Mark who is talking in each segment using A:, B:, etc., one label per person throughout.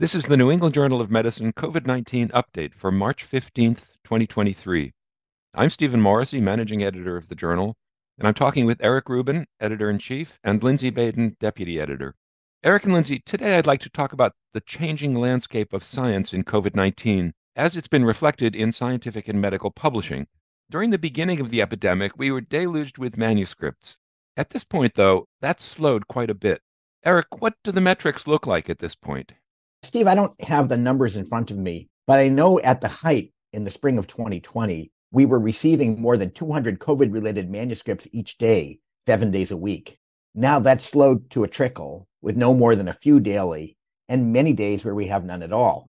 A: This is the New England Journal of Medicine COVID 19 update for March 15th, 2023. I'm Stephen Morrissey, managing editor of the journal, and I'm talking with Eric Rubin, editor in chief, and Lindsey Baden, deputy editor. Eric and Lindsey, today I'd like to talk about the changing landscape of science in COVID 19 as it's been reflected in scientific and medical publishing. During the beginning of the epidemic, we were deluged with manuscripts. At this point, though, that's slowed quite a bit. Eric, what do the metrics look like at this point?
B: Steve, I don't have the numbers in front of me, but I know at the height in the spring of 2020, we were receiving more than 200 COVID related manuscripts each day, seven days a week. Now that's slowed to a trickle with no more than a few daily, and many days where we have none at all.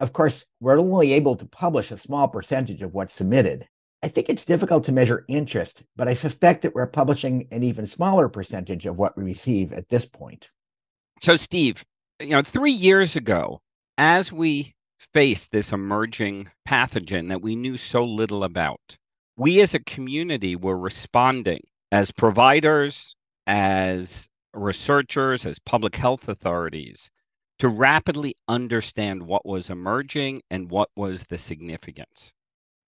B: Of course, we're only able to publish a small percentage of what's submitted. I think it's difficult to measure interest, but I suspect that we're publishing an even smaller percentage of what we receive at this point.
C: So, Steve, you know, three years ago, as we faced this emerging pathogen that we knew so little about, we as a community were responding as providers, as researchers, as public health authorities to rapidly understand what was emerging and what was the significance.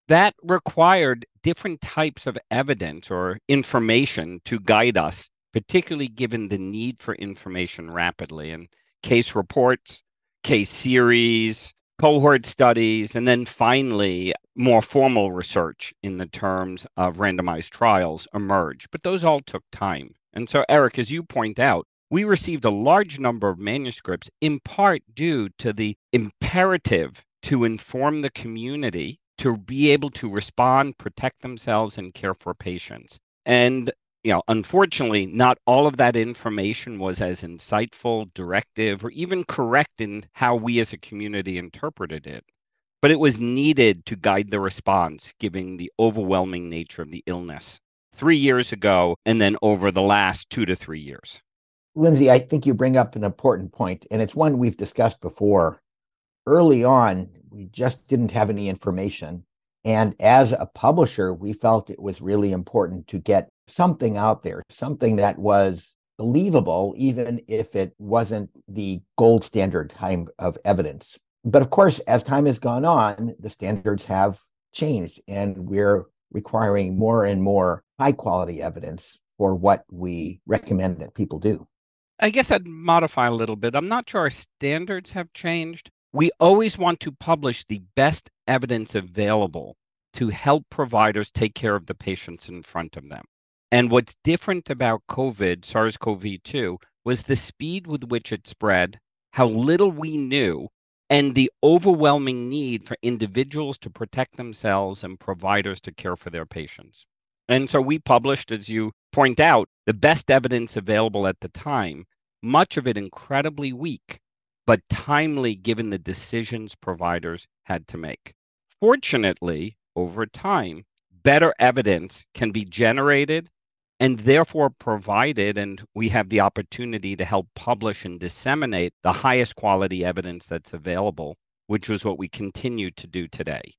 C: That required different types of evidence or information to guide us, particularly given the need for information rapidly. And case reports, case series, cohort studies, and then finally, more formal research in the terms of randomized trials emerge. But those all took time. And so, Eric, as you point out, we received a large number of manuscripts in part due to the imperative to inform the community to be able to respond, protect themselves, and care for patients. And you know, unfortunately, not all of that information was as insightful, directive, or even correct in how we as a community interpreted it. But it was needed to guide the response, given the overwhelming nature of the illness three years ago, and then over the last two to three years.
B: Lindsey, I think you bring up an important point, and it's one we've discussed before. Early on, we just didn't have any information. And as a publisher, we felt it was really important to get something out there, something that was believable, even if it wasn't the gold standard kind of evidence. But of course, as time has gone on, the standards have changed, and we're requiring more and more high quality evidence for what we recommend that people do.
C: I guess I'd modify a little bit. I'm not sure our standards have changed. We always want to publish the best evidence available to help providers take care of the patients in front of them. And what's different about COVID, SARS CoV 2, was the speed with which it spread, how little we knew, and the overwhelming need for individuals to protect themselves and providers to care for their patients. And so we published, as you point out, the best evidence available at the time, much of it incredibly weak, but timely given the decisions providers had to make. Fortunately, over time, better evidence can be generated and therefore provided, and we have the opportunity to help publish and disseminate the highest quality evidence that's available, which was what we continue to do today.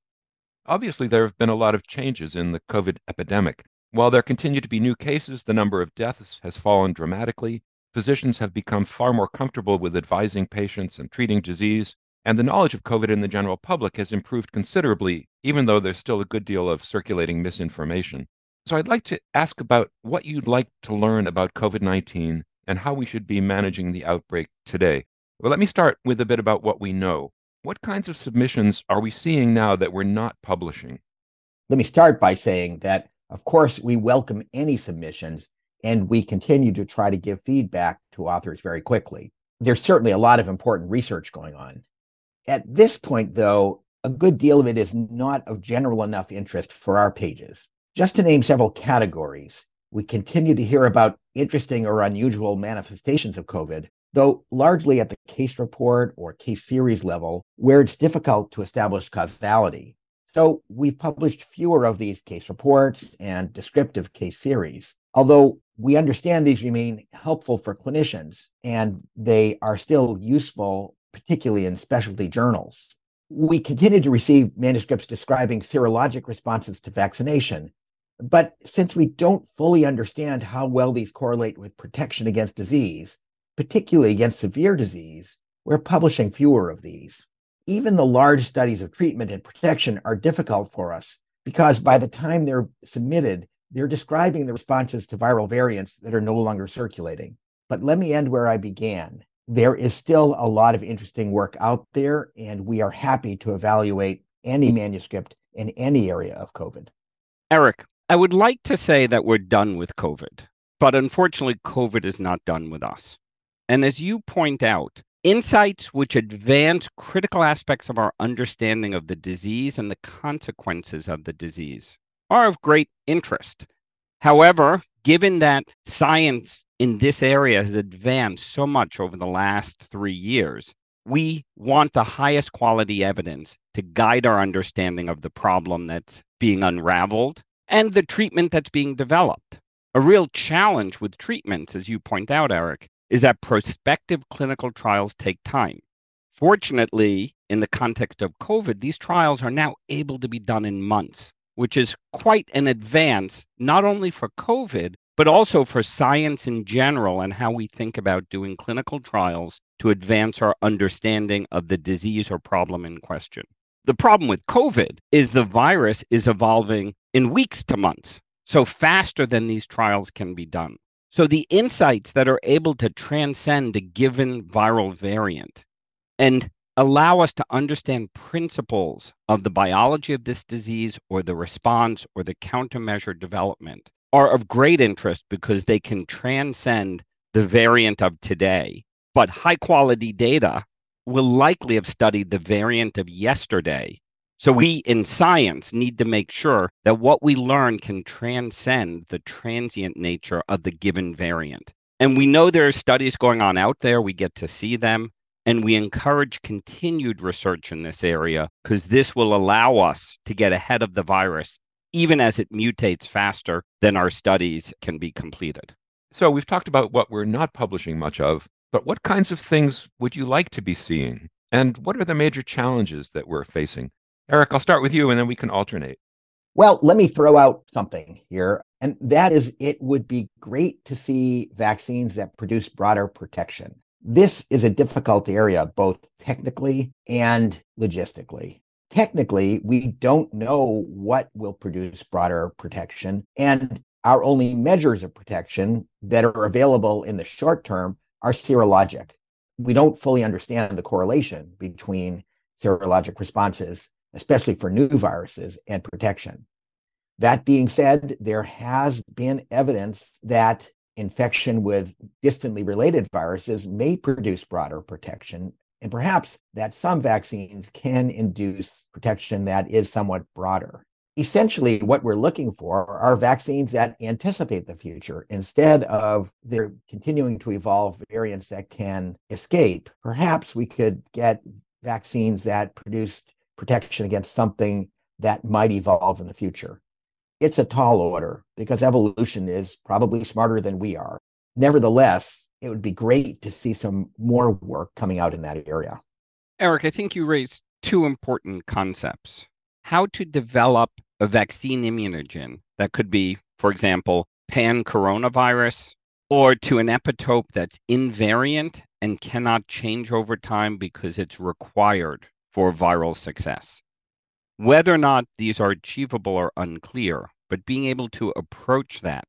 A: Obviously, there have been a lot of changes in the COVID epidemic. While there continue to be new cases, the number of deaths has fallen dramatically. Physicians have become far more comfortable with advising patients and treating disease, and the knowledge of COVID in the general public has improved considerably, even though there's still a good deal of circulating misinformation. So I'd like to ask about what you'd like to learn about COVID 19 and how we should be managing the outbreak today. Well, let me start with a bit about what we know. What kinds of submissions are we seeing now that we're not publishing?
B: Let me start by saying that, of course, we welcome any submissions and we continue to try to give feedback to authors very quickly. There's certainly a lot of important research going on. At this point, though, a good deal of it is not of general enough interest for our pages. Just to name several categories, we continue to hear about interesting or unusual manifestations of COVID, though largely at the case report or case series level, where it's difficult to establish causality. So we've published fewer of these case reports and descriptive case series, although we understand these remain helpful for clinicians and they are still useful, particularly in specialty journals. We continue to receive manuscripts describing serologic responses to vaccination, but since we don't fully understand how well these correlate with protection against disease, particularly against severe disease, we're publishing fewer of these. Even the large studies of treatment and protection are difficult for us because by the time they're submitted, they're describing the responses to viral variants that are no longer circulating. But let me end where I began. There is still a lot of interesting work out there, and we are happy to evaluate any manuscript in any area of COVID.
C: Eric, I would like to say that we're done with COVID, but unfortunately, COVID is not done with us. And as you point out, insights which advance critical aspects of our understanding of the disease and the consequences of the disease are of great interest. However, given that science in this area has advanced so much over the last three years, we want the highest quality evidence to guide our understanding of the problem that's being unraveled and the treatment that's being developed. A real challenge with treatments, as you point out, Eric, is that prospective clinical trials take time. Fortunately, in the context of COVID, these trials are now able to be done in months which is quite an advance, not only for COVID, but also for science in general and how we think about doing clinical trials to advance our understanding of the disease or problem in question. The problem with COVID is the virus is evolving in weeks to months, so faster than these trials can be done. So the insights that are able to transcend a given viral variant and allow us to understand principles of the biology of this disease or the response or the countermeasure development are of great interest because they can transcend the variant of today. But high quality data will likely have studied the variant of yesterday. So, we in science need to make sure that what we learn can transcend the transient nature of the given variant. And we know there are studies going on out there. We get to see them. And we encourage continued research in this area because this will allow us to get ahead of the virus, even as it mutates faster than our studies can be completed.
A: So, we've talked about what we're not publishing much of, but what kinds of things would you like to be seeing? And what are the major challenges that we're facing? Eric, I'll start with you and then we can alternate.
B: Well, let me throw out something here, and that is it would be great to see vaccines that produce broader protection. This is a difficult area, both technically and logistically. Technically, we don't know what will produce broader protection, and our only measures of protection that are available in the short term are serologic. We don't fully understand the correlation between serologic responses, especially for new viruses, and protection. That being said, there has been evidence that infection with distantly related viruses may produce broader protection, and perhaps that some vaccines can induce protection that is somewhat broader. Essentially, what we're looking for are vaccines that anticipate the future instead of they're continuing to evolve variants that can escape. Perhaps we could get vaccines that produced protection against something that might evolve in the future it's a tall order because evolution is probably smarter than we are. Nevertheless, it would be great to see some more work coming out in that area.
C: Eric, I think you raised two important concepts how to develop a vaccine immunogen that could be, for example, pan coronavirus or to an epitope that's invariant and cannot change over time because it's required for viral success. Whether or not these are achievable are unclear, but being able to approach that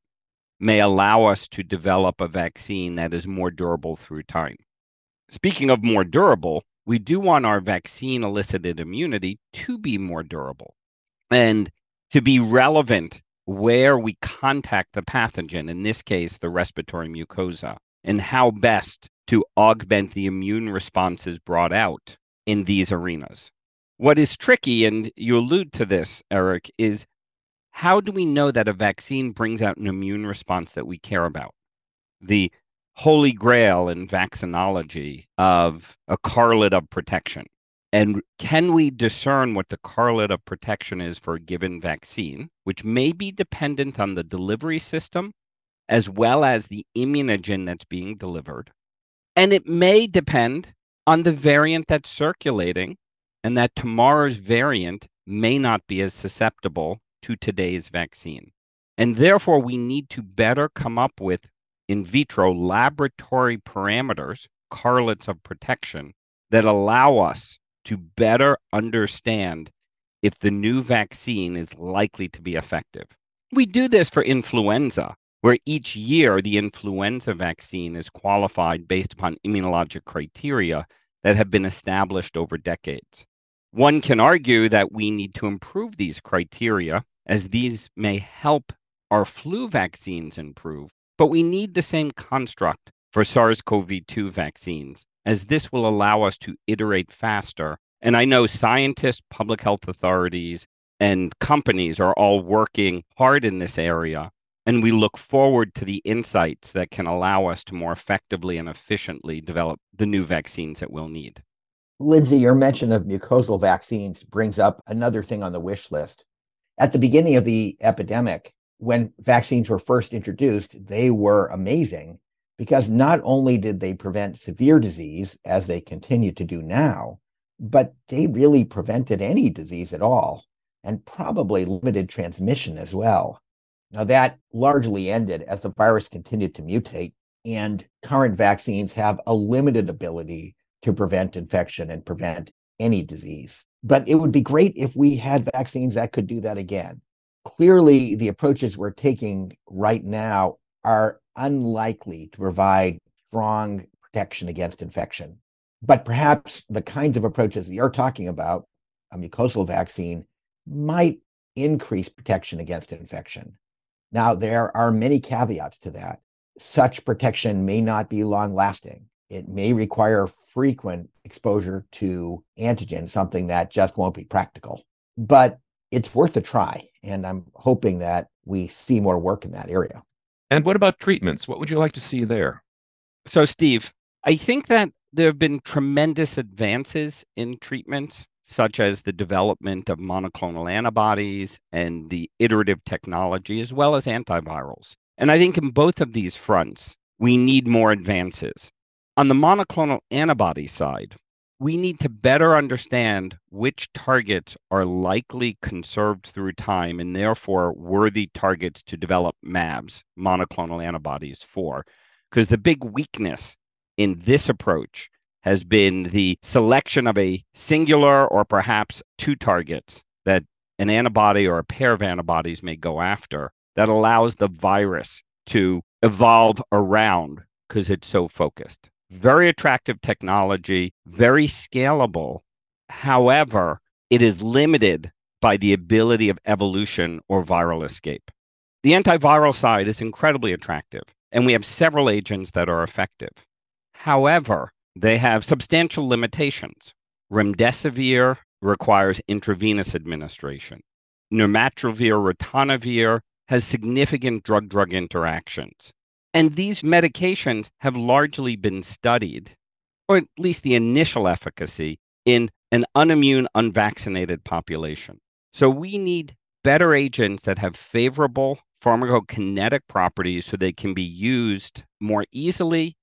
C: may allow us to develop a vaccine that is more durable through time. Speaking of more durable, we do want our vaccine elicited immunity to be more durable and to be relevant where we contact the pathogen, in this case, the respiratory mucosa, and how best to augment the immune responses brought out in these arenas. What is tricky, and you allude to this, Eric, is how do we know that a vaccine brings out an immune response that we care about? The holy grail in vaccinology of a correlate of protection. And can we discern what the correlate of protection is for a given vaccine, which may be dependent on the delivery system as well as the immunogen that's being delivered? And it may depend on the variant that's circulating and that tomorrow's variant may not be as susceptible to today's vaccine. And therefore, we need to better come up with in vitro laboratory parameters, correlates of protection, that allow us to better understand if the new vaccine is likely to be effective. We do this for influenza, where each year the influenza vaccine is qualified based upon immunologic criteria that have been established over decades. One can argue that we need to improve these criteria as these may help our flu vaccines improve, but we need the same construct for SARS CoV 2 vaccines, as this will allow us to iterate faster. And I know scientists, public health authorities, and companies are all working hard in this area. And we look forward to the insights that can allow us to more effectively and efficiently develop the new vaccines that we'll need.
B: Lindsey, your mention of mucosal vaccines brings up another thing on the wish list. At the beginning of the epidemic, when vaccines were first introduced, they were amazing because not only did they prevent severe disease, as they continue to do now, but they really prevented any disease at all and probably limited transmission as well. Now, that largely ended as the virus continued to mutate, and current vaccines have a limited ability to prevent infection and prevent any disease. But it would be great if we had vaccines that could do that again clearly the approaches we're taking right now are unlikely to provide strong protection against infection. But perhaps the kinds of approaches that you're talking about, a mucosal vaccine, might increase protection against infection. Now, there are many caveats to that. Such protection may not be long lasting. It may require frequent exposure to antigen, something that just won't be practical. But it's worth a try. And I'm hoping that we see more work in that area.
A: And what about treatments? What would you like to see there?
C: So, Steve, I think that there have been tremendous advances in treatments, such as the development of monoclonal antibodies and the iterative technology, as well as antivirals. And I think in both of these fronts, we need more advances. On the monoclonal antibody side, we need to better understand which targets are likely conserved through time and therefore worthy targets to develop MABs, monoclonal antibodies, for. Because the big weakness in this approach has been the selection of a singular or perhaps two targets that an antibody or a pair of antibodies may go after that allows the virus to evolve around because it's so focused very attractive technology, very scalable. However, it is limited by the ability of evolution or viral escape. The antiviral side is incredibly attractive, and we have several agents that are effective. However, they have substantial limitations. Remdesivir requires intravenous administration. Nirmatrelvir ritonavir has significant drug drug interactions. And these medications have largely been studied, or at least the initial efficacy, in an unimmune, unvaccinated population. So we need better agents that have favorable pharmacokinetic properties so they can be used more easily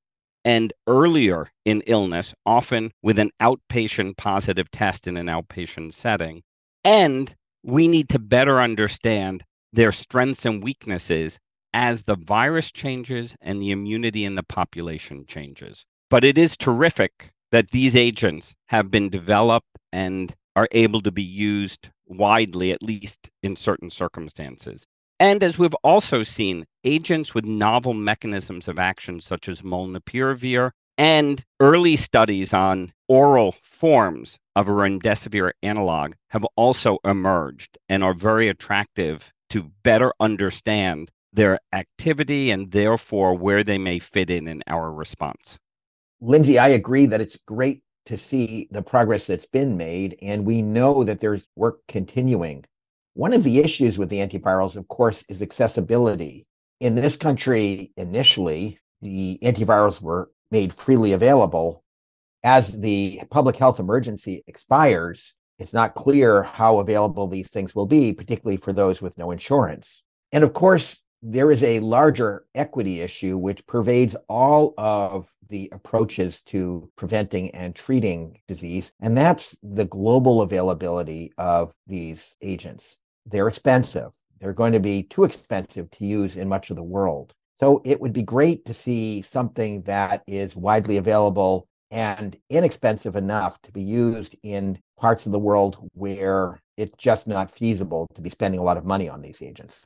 C: and earlier in illness, often with an outpatient positive test in an outpatient setting. And we need to better understand their strengths and weaknesses as the virus changes and the immunity in the population changes. But it is terrific that these agents have been developed and are able to be used widely, at least in certain circumstances. And as we've also seen, agents with novel mechanisms of action, such as molnupiravir, and early studies on oral forms of a remdesivir analog have also emerged and are very attractive to better understand their activity and therefore where they may fit in in our response.
B: Lindsey, I agree that it's great to see the progress that's been made, and we know that there's work continuing. One of the issues with the antivirals, of course, is accessibility. In this country, initially, the antivirals were made freely available. As the public health emergency expires, it's not clear how available these things will be, particularly for those with no insurance. And of course, there is a larger equity issue which pervades all of the approaches to preventing and treating disease, and that's the global availability of these agents. They're expensive. They're going to be too expensive to use in much of the world. So it would be great to see something that is widely available and inexpensive enough to be used in parts of the world where it's just not feasible to be spending a lot of money on these agents.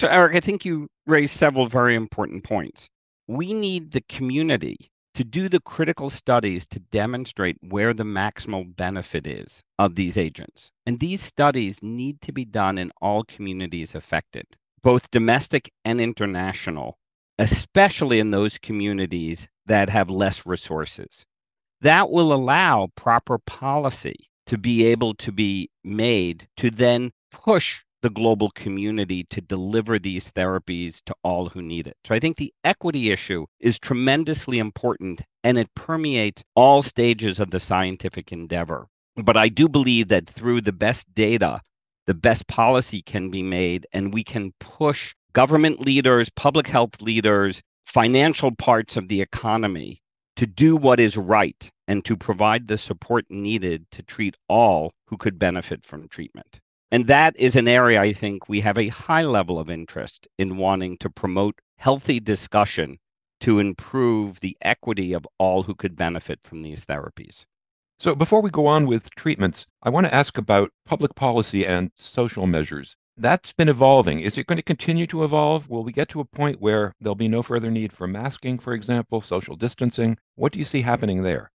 C: So, Eric, I think you raised several very important points. We need the community to do the critical studies to demonstrate where the maximal benefit is of these agents. And these studies need to be done in all communities affected, both domestic and international, especially in those communities that have less resources. That will allow proper policy to be able to be made to then push the global community to deliver these therapies to all who need it. So I think the equity issue is tremendously important and it permeates all stages of the scientific endeavor. But I do believe that through the best data, the best policy can be made and we can push government leaders, public health leaders, financial parts of the economy to do what is right and to provide the support needed to treat all who could benefit from treatment. And that is an area I think we have a high level of interest in wanting to promote healthy discussion to improve the equity of all who could benefit from these therapies.
A: So, before we go on with treatments, I want to ask about public policy and social measures. That's been evolving. Is it going to continue to evolve? Will we get to a point where there'll be no further need for masking, for example, social distancing? What do you see happening there?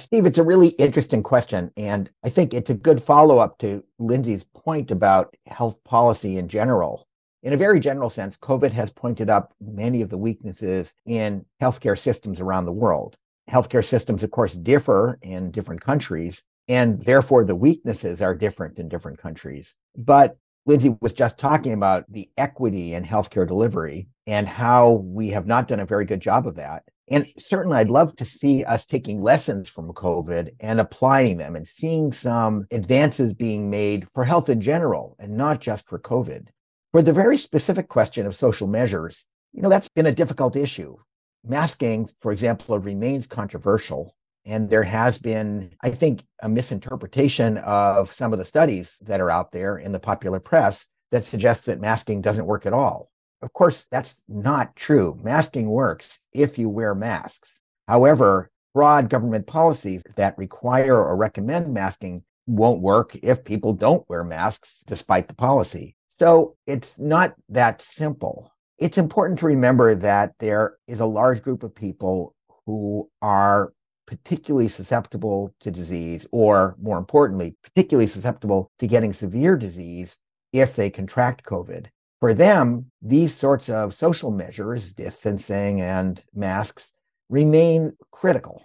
B: Steve, it's a really interesting question. And I think it's a good follow up to Lindsey's point about health policy in general. In a very general sense, COVID has pointed up many of the weaknesses in healthcare systems around the world. Healthcare systems, of course, differ in different countries, and therefore the weaknesses are different in different countries. But Lindsey was just talking about the equity in healthcare delivery and how we have not done a very good job of that. And certainly, I'd love to see us taking lessons from COVID and applying them and seeing some advances being made for health in general and not just for COVID. For the very specific question of social measures, you know, that's been a difficult issue. Masking, for example, remains controversial. And there has been, I think, a misinterpretation of some of the studies that are out there in the popular press that suggests that masking doesn't work at all. Of course, that's not true. Masking works if you wear masks. However, broad government policies that require or recommend masking won't work if people don't wear masks despite the policy. So it's not that simple. It's important to remember that there is a large group of people who are particularly susceptible to disease, or more importantly, particularly susceptible to getting severe disease if they contract COVID. For them, these sorts of social measures, distancing and masks, remain critical,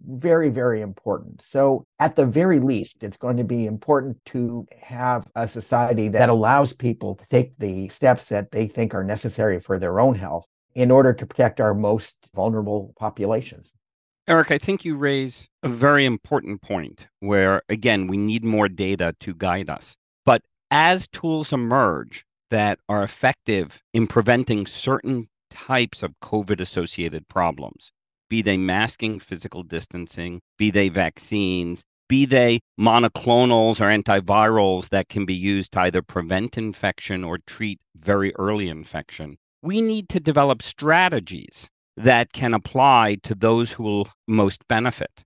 B: very, very important. So, at the very least, it's going to be important to have a society that allows people to take the steps that they think are necessary for their own health in order to protect our most vulnerable populations.
C: Eric, I think you raise a very important point where, again, we need more data to guide us. But as tools emerge that are effective in preventing certain types of COVID associated problems, be they masking, physical distancing, be they vaccines, be they monoclonals or antivirals that can be used to either prevent infection or treat very early infection. We need to develop strategies that can apply to those who will most benefit.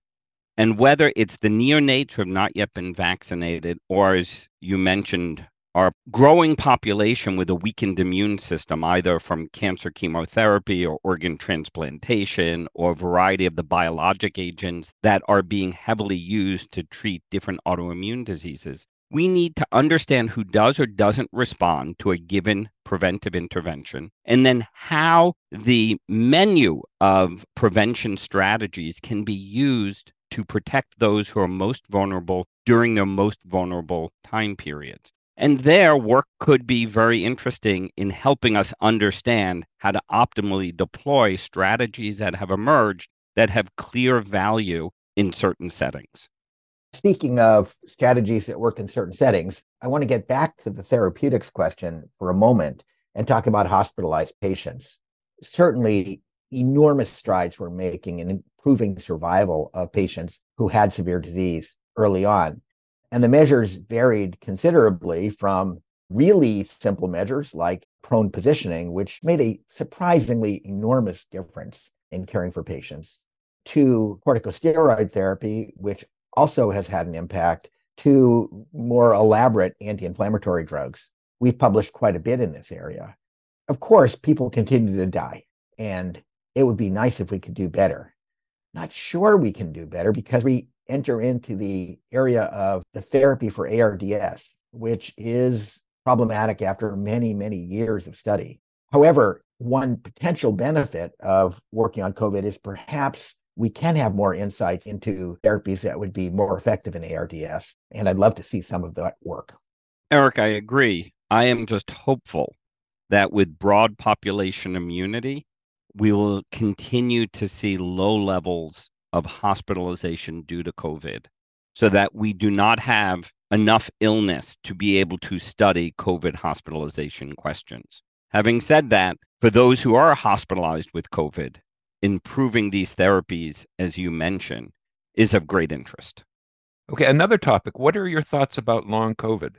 C: And whether it's the neonates who have not yet been vaccinated, or as you mentioned, our growing population with a weakened immune system, either from cancer chemotherapy or organ transplantation, or a variety of the biologic agents that are being heavily used to treat different autoimmune diseases, we need to understand who does or doesn't respond to a given preventive intervention, and then how the menu of prevention strategies can be used to protect those who are most vulnerable during their most vulnerable time periods. And their work could be very interesting in helping us understand how to optimally deploy strategies that have emerged that have clear value in certain settings.
B: Speaking of strategies that work in certain settings, I want to get back to the therapeutics question for a moment and talk about hospitalized patients. Certainly, enormous strides were making in improving survival of patients who had severe disease early on. And the measures varied considerably from really simple measures like prone positioning, which made a surprisingly enormous difference in caring for patients, to corticosteroid therapy, which also has had an impact, to more elaborate anti inflammatory drugs. We've published quite a bit in this area. Of course, people continue to die, and it would be nice if we could do better. Not sure we can do better because we enter into the area of the therapy for ARDS, which is problematic after many, many years of study. However, one potential benefit of working on COVID is perhaps we can have more insights into therapies that would be more effective in ARDS. And I'd love to see some of that work.
C: Eric, I agree. I am just hopeful that with broad population immunity, we will continue to see low levels of hospitalization due to COVID so that we do not have enough illness to be able to study COVID hospitalization questions. Having said that, for those who are hospitalized with COVID, improving these therapies, as you mentioned, is of great interest.
A: Okay, another topic. What are your thoughts about long COVID?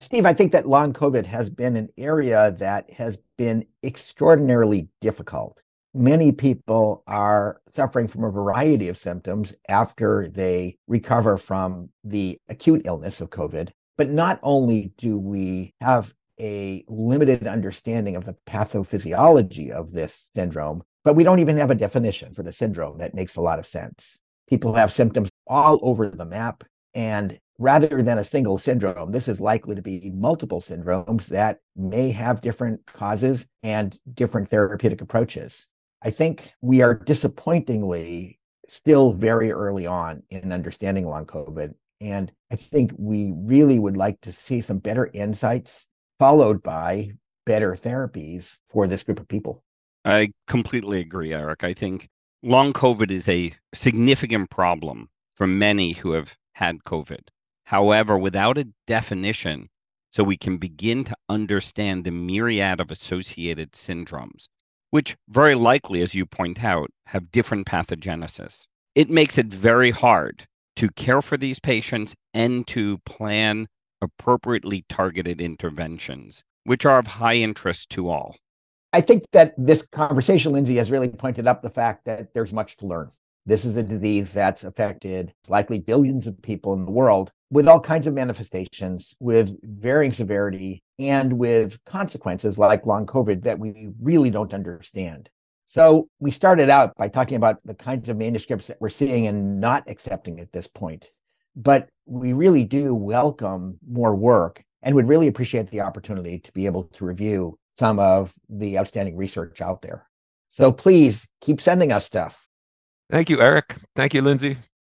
B: Steve, I think that long COVID has been an area that has been extraordinarily difficult. Many people are suffering from a variety of symptoms after they recover from the acute illness of COVID. But not only do we have a limited understanding of the pathophysiology of this syndrome, but we don't even have a definition for the syndrome that makes a lot of sense. People have symptoms all over the map. And rather than a single syndrome, this is likely to be multiple syndromes that may have different causes and different therapeutic approaches. I think we are disappointingly still very early on in understanding long COVID. And I think we really would like to see some better insights followed by better therapies for this group of people.
C: I completely agree, Eric. I think long COVID is a significant problem for many who have had COVID. However, without a definition, so we can begin to understand the myriad of associated syndromes, which very likely, as you point out, have different pathogenesis, it makes it very hard to care for these patients and to plan appropriately targeted interventions, which are of high interest to all.
B: I think that this conversation, Lindsey, has really pointed up the fact that there's much to learn. This is a disease that's affected likely billions of people in the world with all kinds of manifestations, with varying severity, and with consequences like long COVID that we really don't understand. So we started out by talking about the kinds of manuscripts that we're seeing and not accepting at this point. But we really do welcome more work and would really appreciate the opportunity to be able to review some of the outstanding research out there. So please keep sending us stuff.
A: Thank you, Eric. Thank you, Lindsey.